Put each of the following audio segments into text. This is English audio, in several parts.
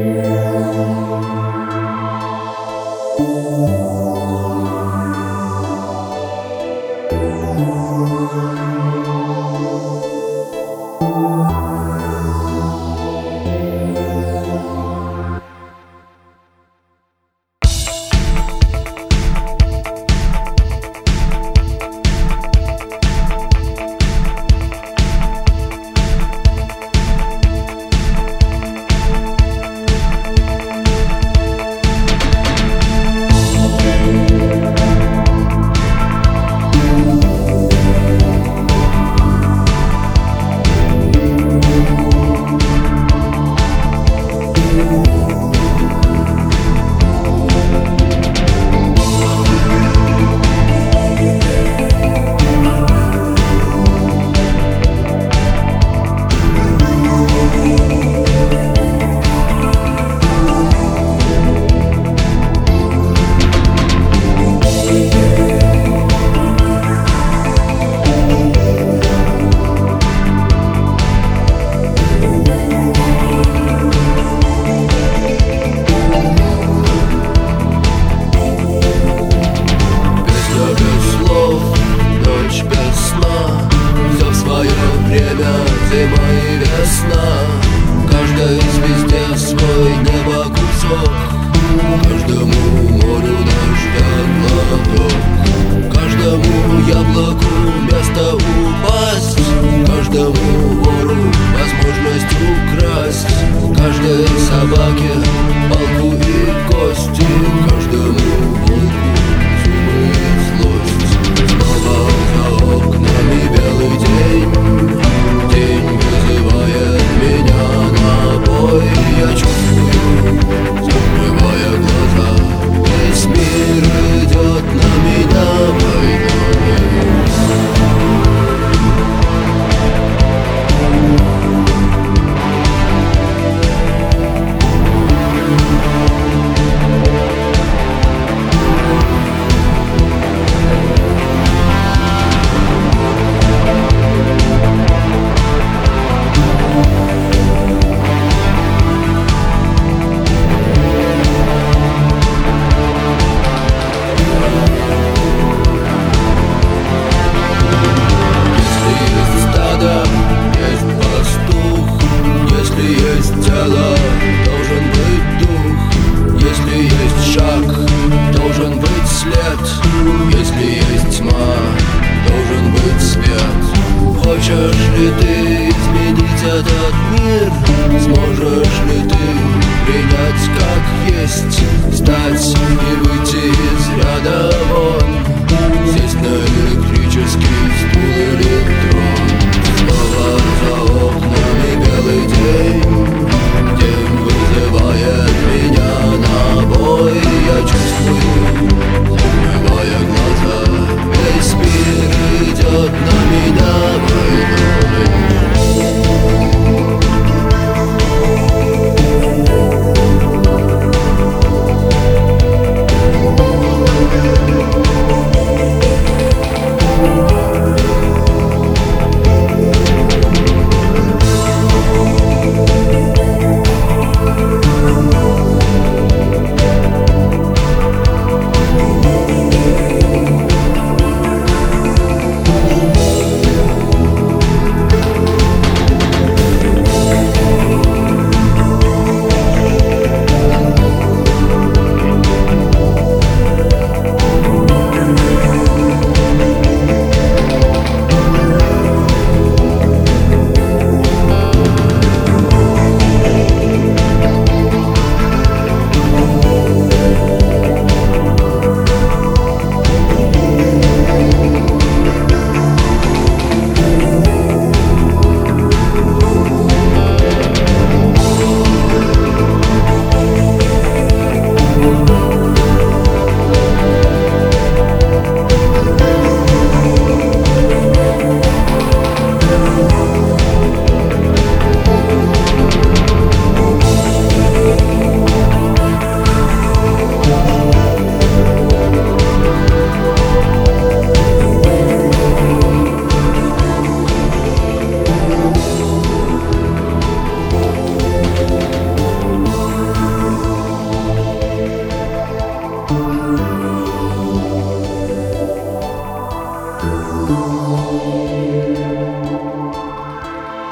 Yeah.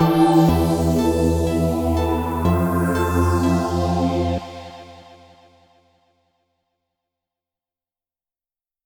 Ooh.